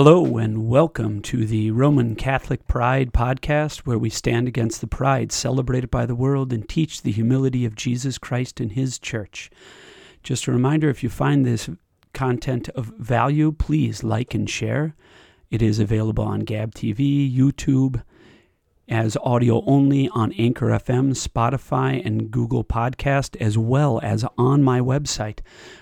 Hello, and welcome to the Roman Catholic Pride podcast, where we stand against the pride celebrated by the world and teach the humility of Jesus Christ and His church. Just a reminder if you find this content of value, please like and share. It is available on Gab TV, YouTube, as audio only on Anchor FM, Spotify, and Google Podcast, as well as on my website.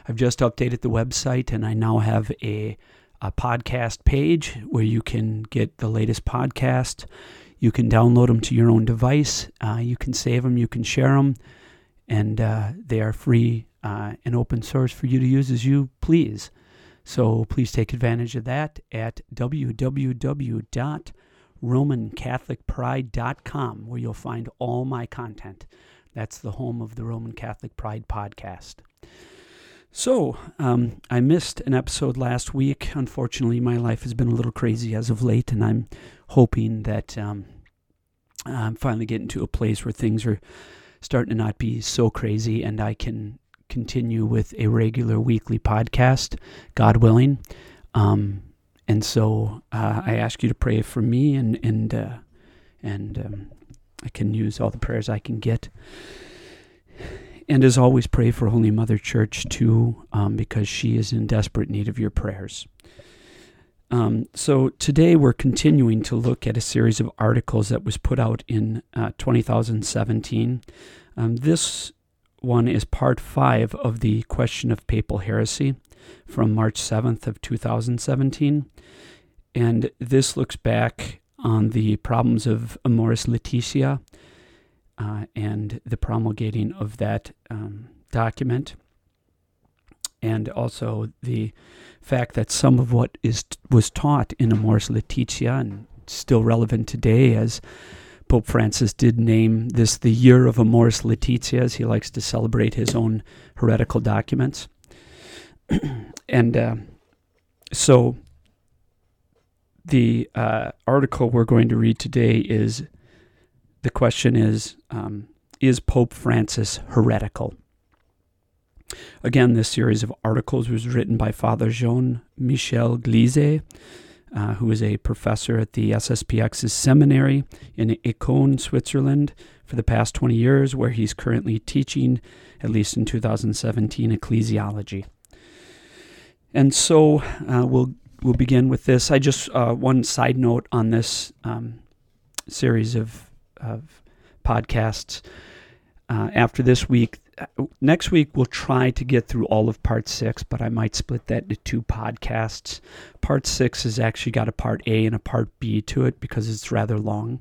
I've just updated the website and I now have a a podcast page where you can get the latest podcast. You can download them to your own device. Uh, you can save them. You can share them. And uh, they are free uh, and open source for you to use as you please. So please take advantage of that at www.romancatholicpride.com, where you'll find all my content. That's the home of the Roman Catholic Pride podcast. So, um, I missed an episode last week. Unfortunately, my life has been a little crazy as of late, and I'm hoping that um, I'm finally getting to a place where things are starting to not be so crazy and I can continue with a regular weekly podcast, God willing. Um, and so uh, I ask you to pray for me, and and uh, and um, I can use all the prayers I can get. And as always, pray for Holy Mother Church too, um, because she is in desperate need of your prayers. Um, so today we're continuing to look at a series of articles that was put out in uh, 2017. Um, this one is part five of the question of papal heresy from March 7th of 2017. And this looks back on the problems of Amoris Laetitia uh, and the promulgating of that um, document, and also the fact that some of what is was taught in Amoris Laetitia and still relevant today, as Pope Francis did name this the year of Amoris Laetitia, as he likes to celebrate his own heretical documents, and uh, so. The uh, article we're going to read today is the question is um, Is Pope Francis heretical? Again, this series of articles was written by Father Jean Michel Gleize, uh, who is a professor at the SSPX's seminary in Écône, Switzerland, for the past 20 years, where he's currently teaching, at least in 2017, ecclesiology. And so uh, we'll we'll begin with this. I just uh, one side note on this um, series of of podcasts. Uh, after this week, next week we'll try to get through all of part six, but I might split that into two podcasts. Part six has actually got a part A and a part B to it because it's rather long.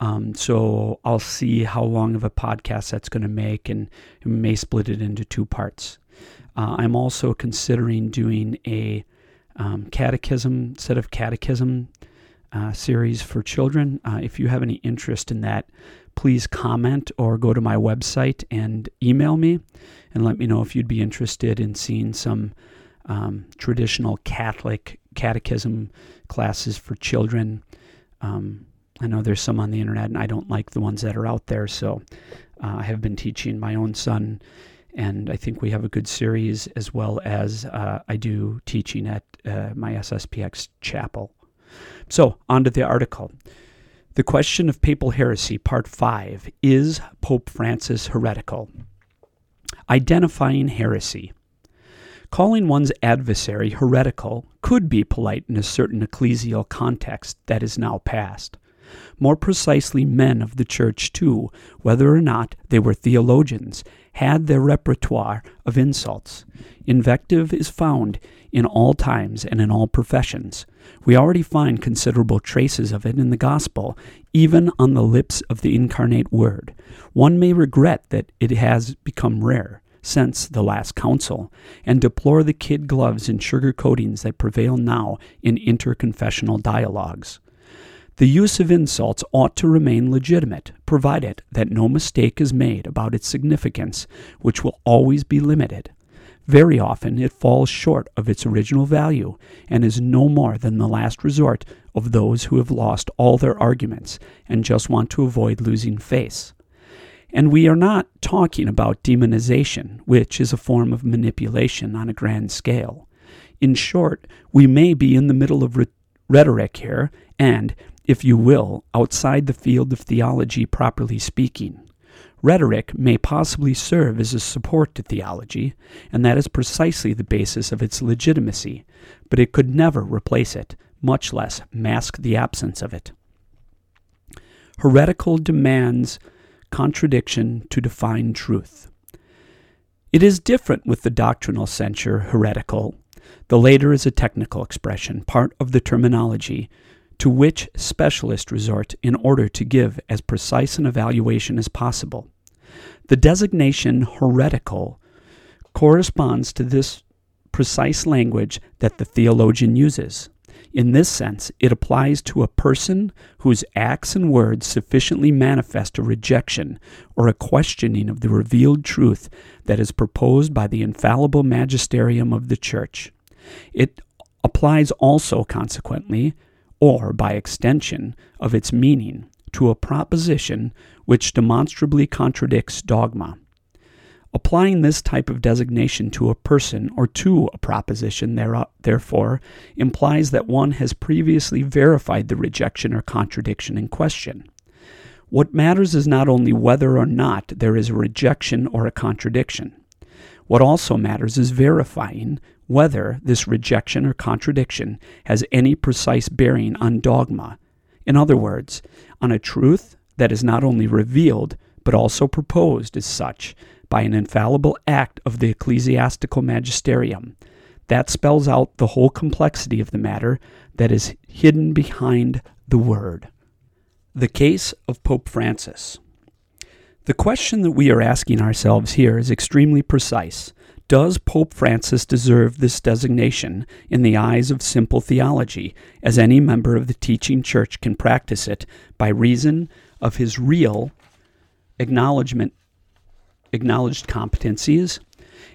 Um, so I'll see how long of a podcast that's going to make and may split it into two parts. Uh, I'm also considering doing a um, catechism set of catechism uh, series for children. Uh, if you have any interest in that, please comment or go to my website and email me and let me know if you'd be interested in seeing some um, traditional Catholic catechism classes for children. Um, I know there's some on the internet, and I don't like the ones that are out there. So uh, I have been teaching my own son, and I think we have a good series as well as uh, I do teaching at uh, my SSPX chapel. So, on to the article. The question of papal heresy, part 5 Is Pope Francis heretical? Identifying heresy. Calling one's adversary heretical could be polite in a certain ecclesial context that is now past. More precisely, men of the Church, too, whether or not they were theologians, had their repertoire of insults. Invective is found in all times and in all professions. We already find considerable traces of it in the Gospel, even on the lips of the incarnate Word. One may regret that it has become rare since the last council, and deplore the kid gloves and sugar coatings that prevail now in interconfessional dialogues. The use of insults ought to remain legitimate, provided that no mistake is made about its significance, which will always be limited. Very often it falls short of its original value and is no more than the last resort of those who have lost all their arguments and just want to avoid losing face. And we are not talking about demonization, which is a form of manipulation on a grand scale. In short, we may be in the middle of re- rhetoric here, and, if you will, outside the field of theology properly speaking. Rhetoric may possibly serve as a support to theology, and that is precisely the basis of its legitimacy, but it could never replace it, much less mask the absence of it. Heretical demands contradiction to define truth. It is different with the doctrinal censure heretical. The later is a technical expression, part of the terminology, to which specialists resort in order to give as precise an evaluation as possible. The designation heretical corresponds to this precise language that the theologian uses. In this sense, it applies to a person whose acts and words sufficiently manifest a rejection or a questioning of the revealed truth that is proposed by the infallible magisterium of the Church. It applies also, consequently, or by extension of its meaning, to a proposition which demonstrably contradicts dogma. Applying this type of designation to a person or to a proposition, therefore, implies that one has previously verified the rejection or contradiction in question. What matters is not only whether or not there is a rejection or a contradiction. What also matters is verifying whether this rejection or contradiction has any precise bearing on dogma. In other words, on a truth that is not only revealed, but also proposed as such by an infallible act of the ecclesiastical magisterium. That spells out the whole complexity of the matter that is hidden behind the Word. The case of Pope Francis. The question that we are asking ourselves here is extremely precise. Does Pope Francis deserve this designation in the eyes of simple theology, as any member of the teaching church can practice it by reason of his real acknowledgement acknowledged competencies?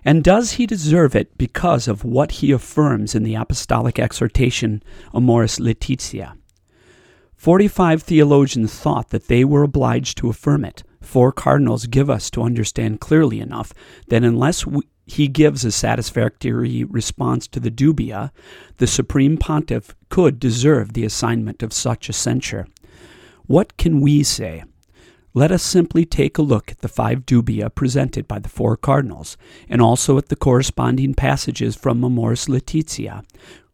And does he deserve it because of what he affirms in the apostolic exhortation Amoris Laetitia? Forty five theologians thought that they were obliged to affirm it. Four cardinals give us to understand clearly enough that unless we, he gives a satisfactory response to the dubia, the Supreme Pontiff could deserve the assignment of such a censure. What can we say? Let us simply take a look at the five dubia presented by the four cardinals, and also at the corresponding passages from Amoris Laetitia,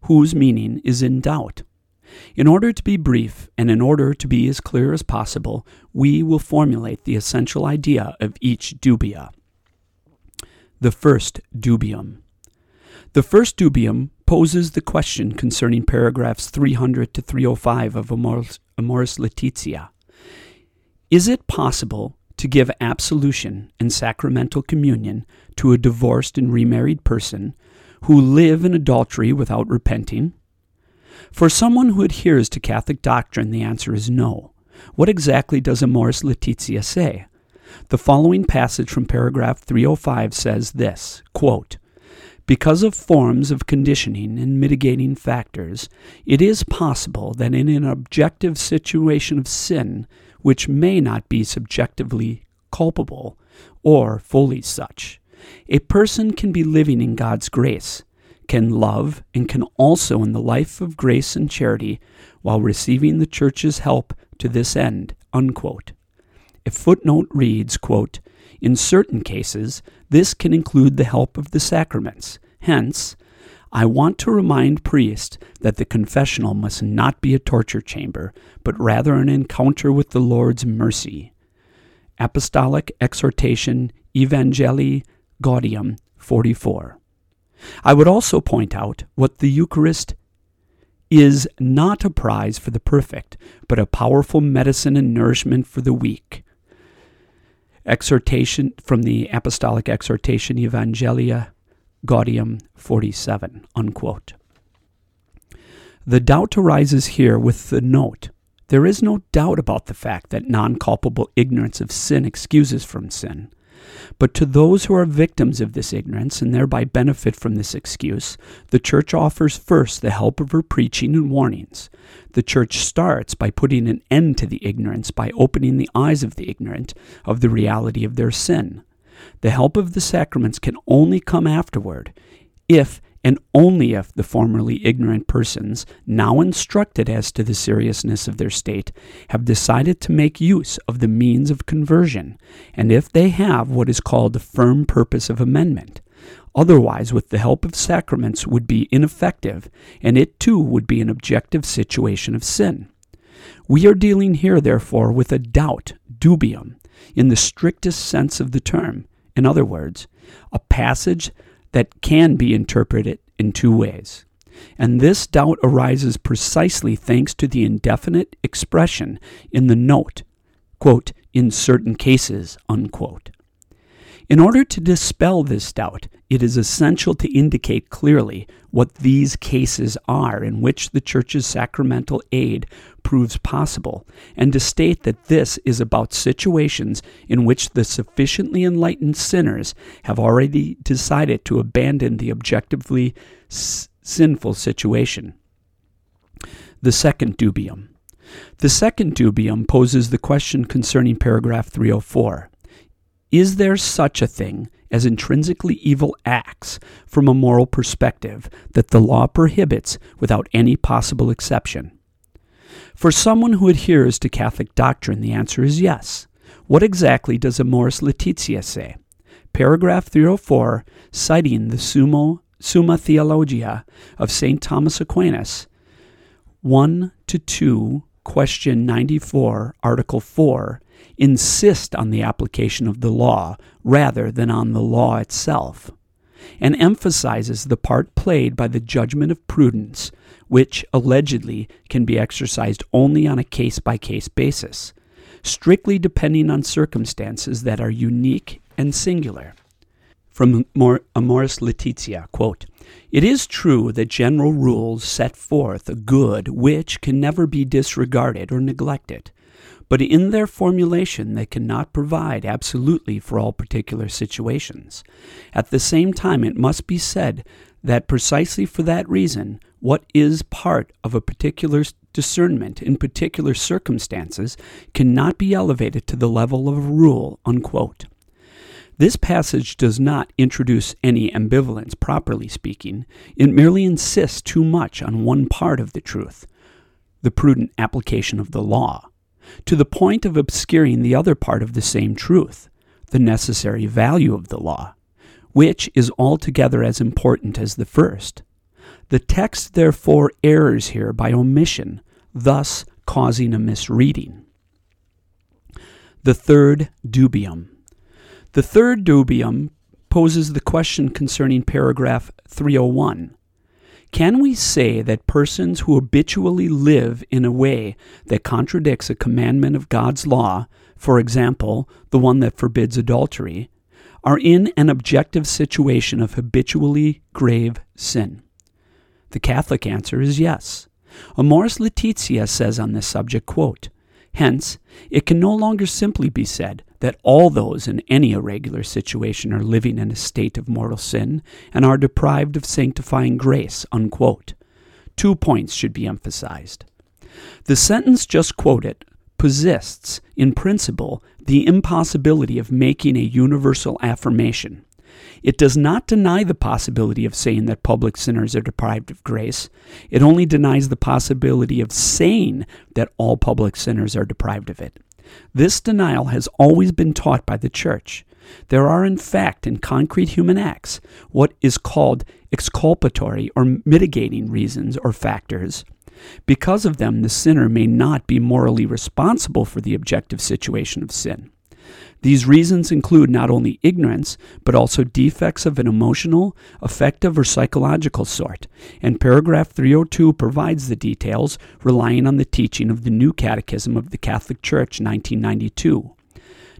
whose meaning is in doubt. In order to be brief, and in order to be as clear as possible, we will formulate the essential idea of each dubia. The first dubium. The first dubium poses the question concerning paragraphs 300 to 305 of Amoris, Amoris. Is it possible to give absolution and sacramental communion to a divorced and remarried person who live in adultery without repenting? For someone who adheres to Catholic doctrine, the answer is no. What exactly does Amoris Laetitia say? The following passage from paragraph 305 says this quote, because of forms of conditioning and mitigating factors, it is possible that in an objective situation of sin, which may not be subjectively culpable or fully such. A person can be living in God's grace, can love, and can also, in the life of grace and charity, while receiving the Church's help to this end. Unquote. A footnote reads, quote, In certain cases, this can include the help of the sacraments. Hence, I want to remind priests that the confessional must not be a torture chamber, but rather an encounter with the Lord's mercy. Apostolic Exhortation Evangelii Gaudium 44. I would also point out what the Eucharist is not a prize for the perfect, but a powerful medicine and nourishment for the weak. Exhortation from the Apostolic Exhortation Evangelii Gaudium 47. Unquote. The doubt arises here with the note. There is no doubt about the fact that non culpable ignorance of sin excuses from sin. But to those who are victims of this ignorance and thereby benefit from this excuse, the Church offers first the help of her preaching and warnings. The Church starts by putting an end to the ignorance by opening the eyes of the ignorant of the reality of their sin. The help of the sacraments can only come afterward if and only if the formerly ignorant persons, now instructed as to the seriousness of their state, have decided to make use of the means of conversion, and if they have what is called a firm purpose of amendment. Otherwise, with the help of sacraments, would be ineffective, and it too would be an objective situation of sin. We are dealing here, therefore, with a doubt, dubium, in the strictest sense of the term. In other words, a passage that can be interpreted in two ways. And this doubt arises precisely thanks to the indefinite expression in the note, quote, in certain cases, unquote. In order to dispel this doubt, it is essential to indicate clearly what these cases are in which the Church's sacramental aid proves possible, and to state that this is about situations in which the sufficiently enlightened sinners have already decided to abandon the objectively s- sinful situation. The second dubium. The second dubium poses the question concerning paragraph 304. Is there such a thing as intrinsically evil acts from a moral perspective that the law prohibits without any possible exception? For someone who adheres to Catholic doctrine, the answer is yes. What exactly does Amoris Laetitia say? Paragraph 304, citing the Summo, Summa Theologia of St. Thomas Aquinas, 1 to 2, question 94, article 4, insist on the application of the law rather than on the law itself, and emphasizes the part played by the judgment of prudence, which allegedly can be exercised only on a case by case basis, strictly depending on circumstances that are unique and singular. From Amoris Laetitia, quote, It is true that general rules set forth a good which can never be disregarded or neglected but in their formulation they cannot provide absolutely for all particular situations. At the same time, it must be said that precisely for that reason, what is part of a particular discernment in particular circumstances cannot be elevated to the level of a rule. Unquote. This passage does not introduce any ambivalence, properly speaking. It merely insists too much on one part of the truth, the prudent application of the law to the point of obscuring the other part of the same truth, the necessary value of the law, which is altogether as important as the first. The text therefore errs here by omission, thus causing a misreading. The third dubium. The third dubium poses the question concerning paragraph 301 can we say that persons who habitually live in a way that contradicts a commandment of God's law, for example, the one that forbids adultery, are in an objective situation of habitually grave sin? The Catholic answer is yes. Amoris Laetitia says on this subject, quote, Hence, it can no longer simply be said that all those in any irregular situation are living in a state of mortal sin and are deprived of sanctifying grace. Unquote. Two points should be emphasized. The sentence just quoted persists, in principle, the impossibility of making a universal affirmation. It does not deny the possibility of saying that public sinners are deprived of grace. It only denies the possibility of saying that all public sinners are deprived of it. This denial has always been taught by the Church. There are, in fact, in concrete human acts, what is called exculpatory or mitigating reasons or factors. Because of them, the sinner may not be morally responsible for the objective situation of sin. These reasons include not only ignorance, but also defects of an emotional, affective, or psychological sort, and paragraph 302 provides the details, relying on the teaching of the New Catechism of the Catholic Church, 1992.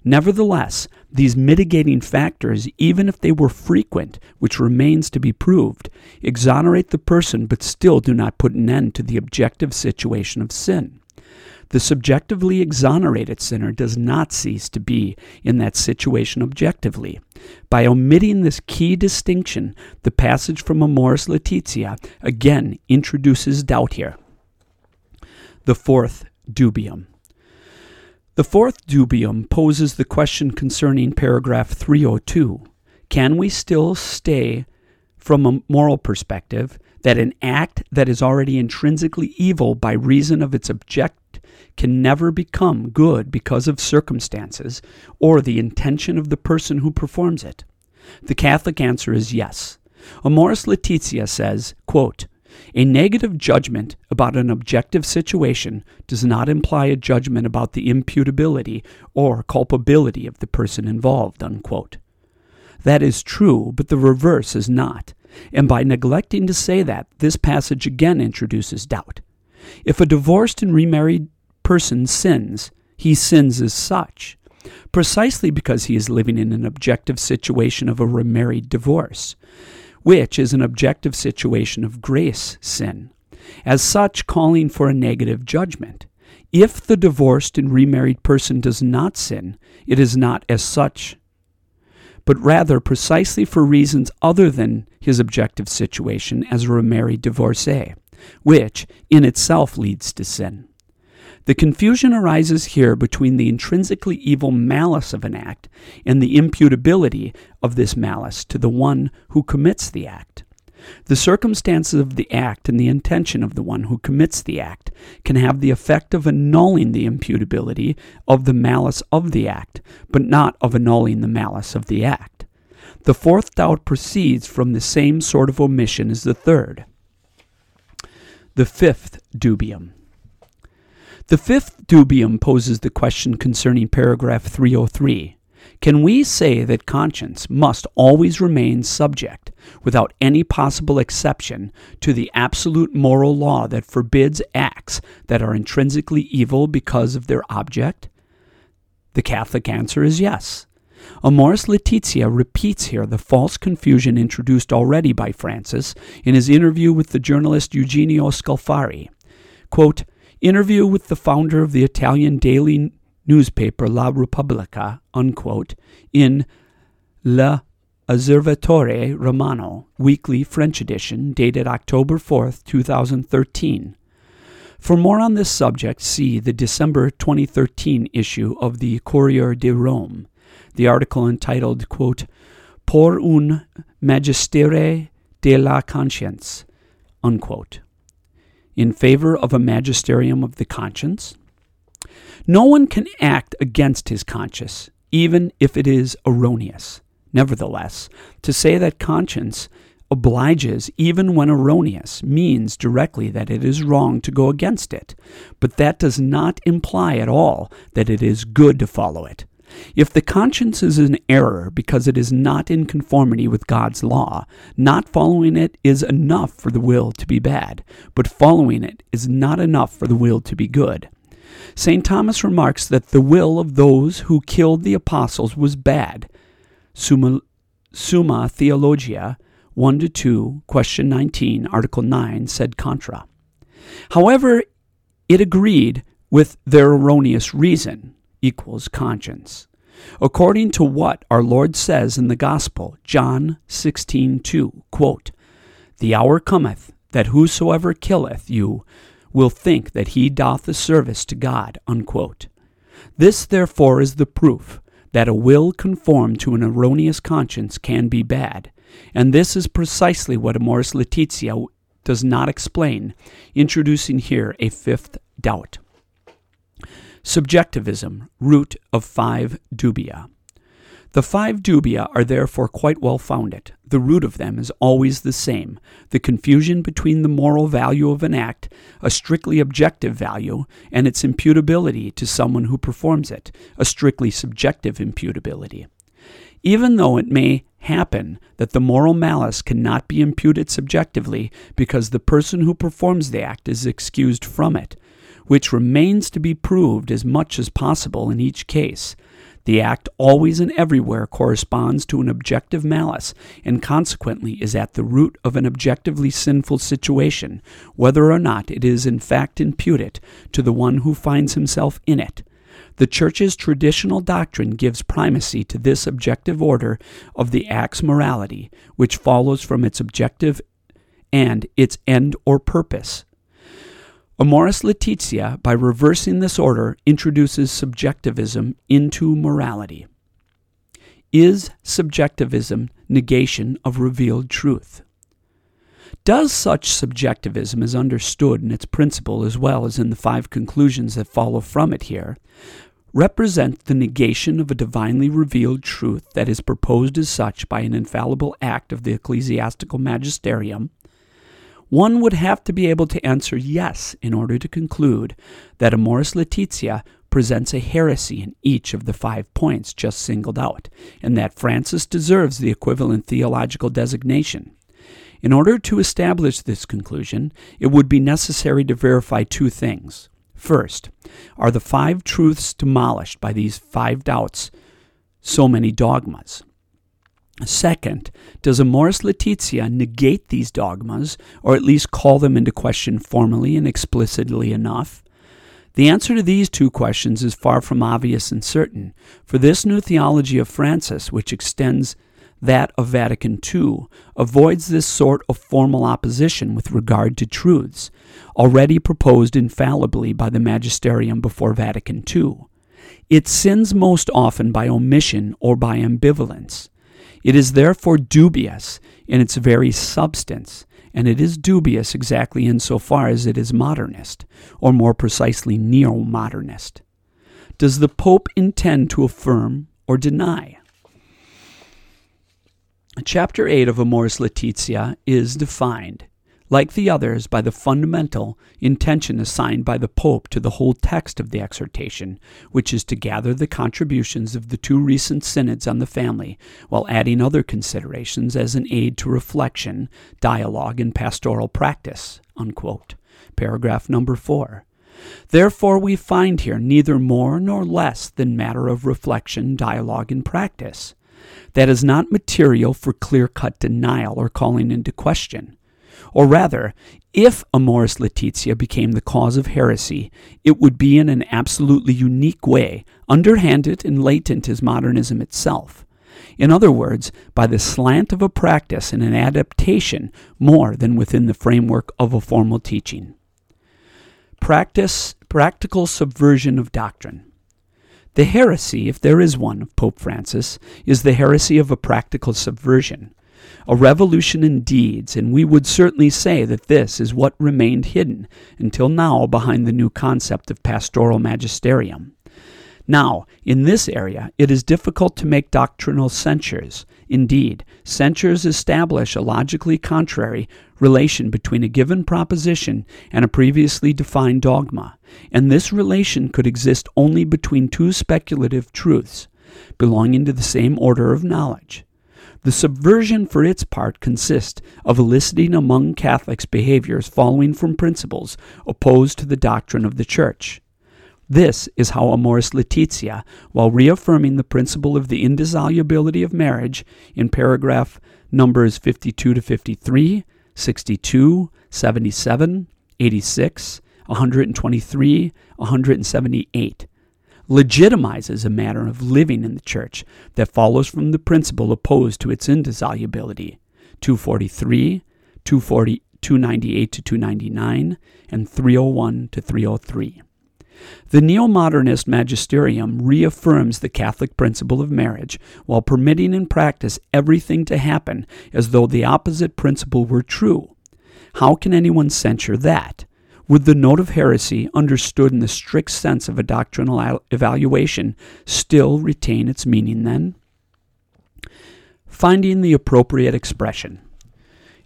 Nevertheless, these mitigating factors, even if they were frequent, which remains to be proved, exonerate the person but still do not put an end to the objective situation of sin. The subjectively exonerated sinner does not cease to be in that situation objectively. By omitting this key distinction, the passage from Amoris Laetitia again introduces doubt here. The fourth dubium. The fourth dubium poses the question concerning paragraph 302 Can we still stay from a moral perspective that an act that is already intrinsically evil by reason of its object can never become good because of circumstances or the intention of the person who performs it? The Catholic answer is yes. Amoris Laetitia says, quote, a negative judgment about an objective situation does not imply a judgment about the imputability or culpability of the person involved. Unquote. That is true, but the reverse is not. And by neglecting to say that, this passage again introduces doubt. If a divorced and remarried person sins, he sins as such, precisely because he is living in an objective situation of a remarried divorce which is an objective situation of grace sin, as such calling for a negative judgment. If the divorced and remarried person does not sin, it is not as such, but rather precisely for reasons other than his objective situation as a remarried divorcee, which in itself leads to sin. The confusion arises here between the intrinsically evil malice of an act and the imputability of this malice to the one who commits the act. The circumstances of the act and the intention of the one who commits the act can have the effect of annulling the imputability of the malice of the act, but not of annulling the malice of the act. The fourth doubt proceeds from the same sort of omission as the third. The fifth dubium. The fifth dubium poses the question concerning paragraph 303. Can we say that conscience must always remain subject, without any possible exception, to the absolute moral law that forbids acts that are intrinsically evil because of their object? The Catholic answer is yes. Amoris Laetitia repeats here the false confusion introduced already by Francis in his interview with the journalist Eugenio Scalfari. Quote, interview with the founder of the Italian daily newspaper La Repubblica, unquote, in La Osservatore Romano, weekly French edition, dated October 4th, 2013. For more on this subject, see the December 2013 issue of the Corriere de Rome, the article entitled, quote, Por un Magistere de la Conscience, unquote in favor of a magisterium of the conscience. No one can act against his conscience, even if it is erroneous. Nevertheless, to say that conscience obliges even when erroneous means directly that it is wrong to go against it, but that does not imply at all that it is good to follow it. If the conscience is in error because it is not in conformity with God's law, not following it is enough for the will to be bad, but following it is not enough for the will to be good. St. Thomas remarks that the will of those who killed the apostles was bad. Summa, Summa Theologia 1 to 2, question 19, article 9, sed contra. However, it agreed with their erroneous reason equals conscience. According to what our Lord says in the Gospel, John 16:2, quote, "The hour cometh that whosoever killeth you will think that he doth a service to God." Unquote. This therefore is the proof that a will conformed to an erroneous conscience can be bad, and this is precisely what Amoris Laetitia does not explain, introducing here a fifth doubt. Subjectivism, root of five dubia. The five dubia are therefore quite well founded. The root of them is always the same the confusion between the moral value of an act, a strictly objective value, and its imputability to someone who performs it, a strictly subjective imputability. Even though it may happen that the moral malice cannot be imputed subjectively because the person who performs the act is excused from it, which remains to be proved as much as possible in each case. The act always and everywhere corresponds to an objective malice, and consequently is at the root of an objectively sinful situation, whether or not it is in fact imputed to the one who finds himself in it. The Church's traditional doctrine gives primacy to this objective order of the act's morality, which follows from its objective and its end or purpose. Amoris Laetitia, by reversing this order, introduces subjectivism into morality. Is subjectivism negation of revealed truth? Does such subjectivism, as understood in its principle as well as in the five conclusions that follow from it here, represent the negation of a divinely revealed truth that is proposed as such by an infallible act of the ecclesiastical magisterium? One would have to be able to answer yes in order to conclude that Amoris Laetitia presents a heresy in each of the five points just singled out, and that Francis deserves the equivalent theological designation. In order to establish this conclusion, it would be necessary to verify two things. First, are the five truths demolished by these five doubts so many dogmas? Second, does Amoris Laetitia negate these dogmas, or at least call them into question formally and explicitly enough? The answer to these two questions is far from obvious and certain, for this new theology of Francis, which extends that of Vatican II, avoids this sort of formal opposition with regard to truths, already proposed infallibly by the magisterium before Vatican II. It sins most often by omission or by ambivalence. It is therefore dubious in its very substance and it is dubious exactly insofar as it is modernist, or more precisely neo modernist. Does the Pope intend to affirm or deny? Chapter 8 of Amoris Laetitia is defined like the others, by the fundamental intention assigned by the Pope to the whole text of the exhortation, which is to gather the contributions of the two recent synods on the family, while adding other considerations as an aid to reflection, dialogue, and pastoral practice. Unquote. Paragraph number four. Therefore, we find here neither more nor less than matter of reflection, dialogue, and practice. That is not material for clear cut denial or calling into question. Or rather, if Amoris Laetitia became the cause of heresy, it would be in an absolutely unique way, underhanded and latent as modernism itself. In other words, by the slant of a practice and an adaptation more than within the framework of a formal teaching. Practice, practical subversion of doctrine. The heresy, if there is one, of Pope Francis, is the heresy of a practical subversion a revolution in deeds, and we would certainly say that this is what remained hidden until now behind the new concept of pastoral magisterium. Now, in this area, it is difficult to make doctrinal censures. Indeed, censures establish a logically contrary relation between a given proposition and a previously defined dogma, and this relation could exist only between two speculative truths belonging to the same order of knowledge. The subversion, for its part, consists of eliciting among Catholics behaviors following from principles opposed to the doctrine of the Church. This is how Amoris Laetitia, while reaffirming the principle of the indissolubility of marriage in paragraph numbers 52 to 53, 62, 77, 86, 123, 178, legitimizes a manner of living in the church that follows from the principle opposed to its indissolubility 243, 240, 298 to 299, and 301 to 303. The neo modernist magisterium reaffirms the Catholic principle of marriage while permitting in practice everything to happen as though the opposite principle were true. How can anyone censure that? Would the note of heresy, understood in the strict sense of a doctrinal evaluation, still retain its meaning then? Finding the appropriate expression.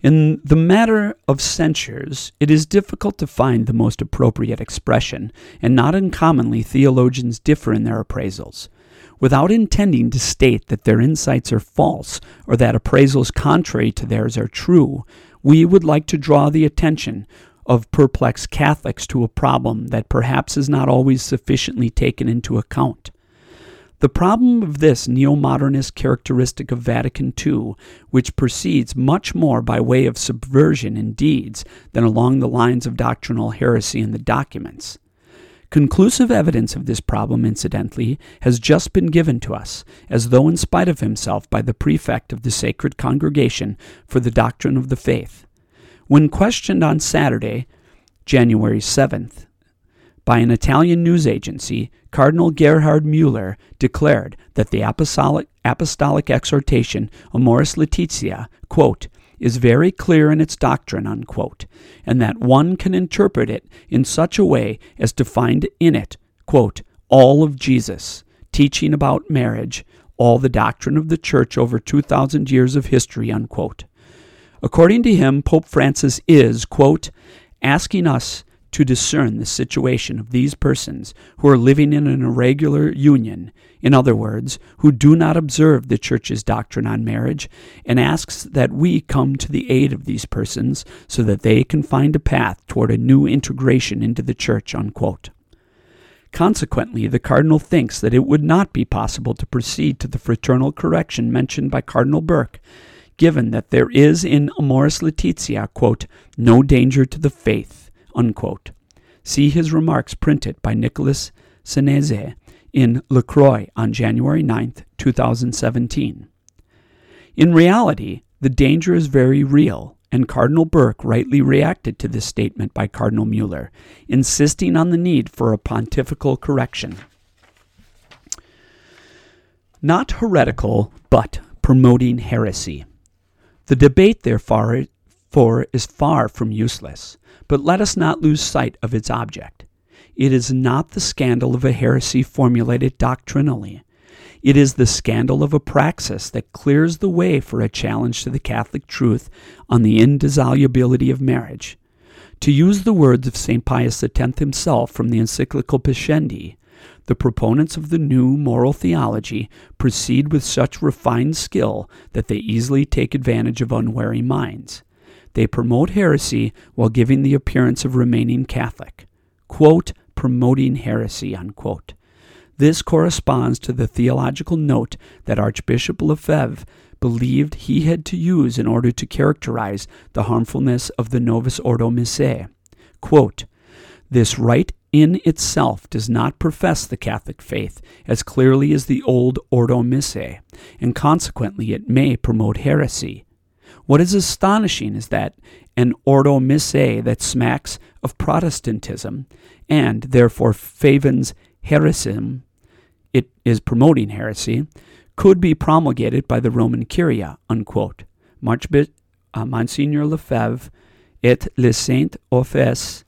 In the matter of censures, it is difficult to find the most appropriate expression, and not uncommonly theologians differ in their appraisals. Without intending to state that their insights are false or that appraisals contrary to theirs are true, we would like to draw the attention of perplexed Catholics to a problem that perhaps is not always sufficiently taken into account. The problem of this neo modernist characteristic of Vatican II, which proceeds much more by way of subversion in deeds than along the lines of doctrinal heresy in the documents. Conclusive evidence of this problem, incidentally, has just been given to us, as though in spite of himself, by the prefect of the Sacred Congregation for the Doctrine of the Faith. When questioned on Saturday, January 7th, by an Italian news agency, Cardinal Gerhard Mueller declared that the apostolic, apostolic exhortation Amoris Laetitia, quote, is very clear in its doctrine, unquote, and that one can interpret it in such a way as to find in it, quote, all of Jesus, teaching about marriage, all the doctrine of the church over 2,000 years of history, unquote. According to him, Pope Francis is, quote, asking us to discern the situation of these persons who are living in an irregular union, in other words, who do not observe the Church's doctrine on marriage, and asks that we come to the aid of these persons so that they can find a path toward a new integration into the Church. Unquote. Consequently, the Cardinal thinks that it would not be possible to proceed to the fraternal correction mentioned by Cardinal Burke, given that there is in Amoris Laetitia, quote, no danger to the faith, unquote. See his remarks printed by Nicholas Senèze in La Croix on January 9, 2017. In reality, the danger is very real, and Cardinal Burke rightly reacted to this statement by Cardinal Mueller, insisting on the need for a pontifical correction. Not heretical, but promoting heresy. The debate, therefore, is far from useless, but let us not lose sight of its object. It is not the scandal of a heresy formulated doctrinally. It is the scandal of a praxis that clears the way for a challenge to the Catholic truth on the indissolubility of marriage. To use the words of St. Pius X himself from the encyclical Pascendi, the proponents of the new moral theology proceed with such refined skill that they easily take advantage of unwary minds. They promote heresy while giving the appearance of remaining Catholic. Quote, promoting heresy, unquote. This corresponds to the theological note that Archbishop Lefebvre believed he had to use in order to characterize the harmfulness of the Novus Ordo Missae. Quote, this rite in itself does not profess the Catholic faith as clearly as the old Ordo Missae, and consequently it may promote heresy. What is astonishing is that an Ordo Missae that smacks of Protestantism and therefore favens heresy, it is promoting heresy, could be promulgated by the Roman Curia, unquote. Marchbishop uh, Monsignor Lefebvre et le Saint Office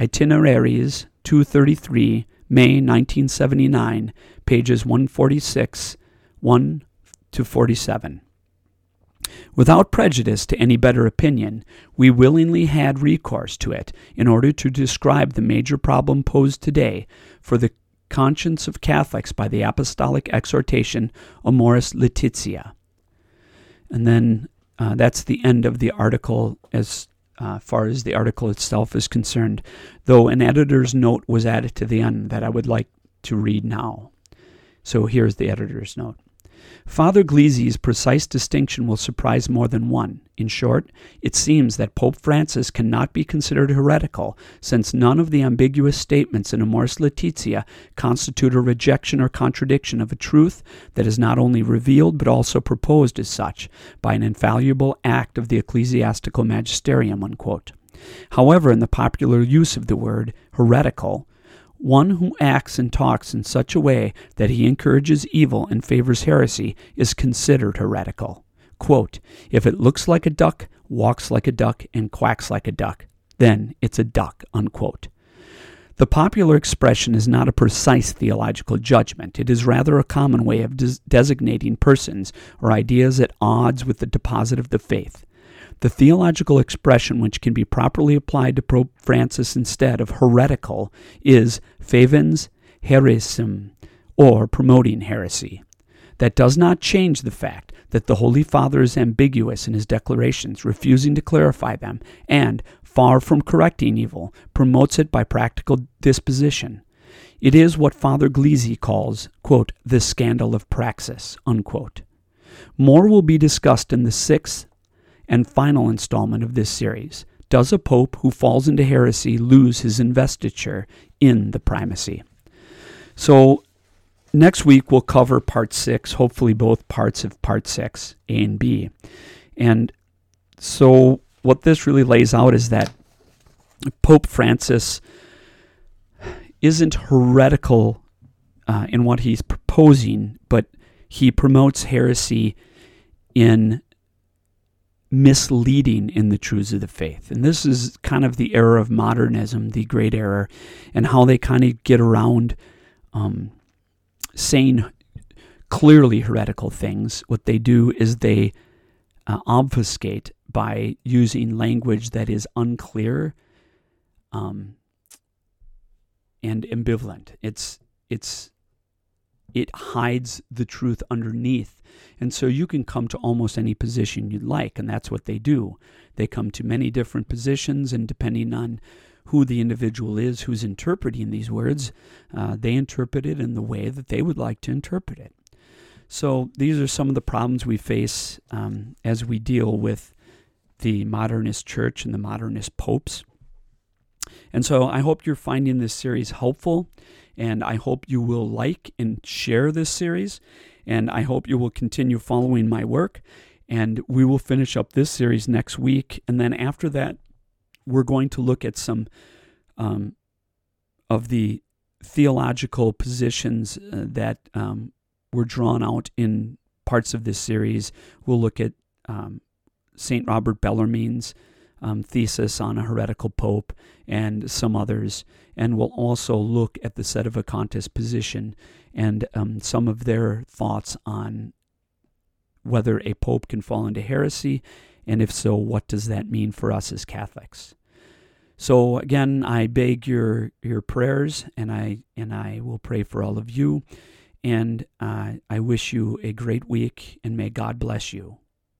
Itineraries 233, May 1979, pages 146, 1 to 47. Without prejudice to any better opinion, we willingly had recourse to it in order to describe the major problem posed today for the conscience of Catholics by the apostolic exhortation Amoris Laetitia. And then uh, that's the end of the article as uh, far as the article itself is concerned, though an editor's note was added to the end that I would like to read now. So here's the editor's note. Father Gleize's precise distinction will surprise more than one. In short, it seems that Pope Francis cannot be considered heretical, since none of the ambiguous statements in Amoris Laetitia constitute a rejection or contradiction of a truth that is not only revealed but also proposed as such by an infallible act of the ecclesiastical magisterium. Unquote. However, in the popular use of the word heretical, one who acts and talks in such a way that he encourages evil and favors heresy is considered heretical. Quote, if it looks like a duck, walks like a duck, and quacks like a duck, then it's a duck. Unquote. The popular expression is not a precise theological judgment. It is rather a common way of des- designating persons or ideas at odds with the deposit of the faith. The theological expression which can be properly applied to Pope Francis instead of heretical is favens heresim, or promoting heresy. That does not change the fact that the Holy Father is ambiguous in his declarations, refusing to clarify them, and, far from correcting evil, promotes it by practical disposition. It is what Father Gleize calls, quote, the scandal of praxis. Unquote. More will be discussed in the sixth and final installment of this series. Does a pope who falls into heresy lose his investiture in the primacy? So, next week we'll cover part six, hopefully both parts of part six, A and B. And so, what this really lays out is that Pope Francis isn't heretical uh, in what he's proposing, but he promotes heresy in misleading in the truths of the faith. And this is kind of the era of modernism, the great error, and how they kind of get around um, saying clearly heretical things. What they do is they uh, obfuscate by using language that is unclear um, and ambivalent. It's it's it hides the truth underneath. And so you can come to almost any position you'd like, and that's what they do. They come to many different positions, and depending on who the individual is who's interpreting these words, uh, they interpret it in the way that they would like to interpret it. So these are some of the problems we face um, as we deal with the modernist church and the modernist popes. And so I hope you're finding this series helpful. And I hope you will like and share this series. And I hope you will continue following my work. And we will finish up this series next week. And then after that, we're going to look at some um, of the theological positions uh, that um, were drawn out in parts of this series. We'll look at um, St. Robert Bellarmine's um, thesis on a heretical pope and some others. And we'll also look at the Sedevacantist position and um, some of their thoughts on whether a pope can fall into heresy, and if so, what does that mean for us as Catholics? So again, I beg your your prayers, and I and I will pray for all of you, and uh, I wish you a great week, and may God bless you.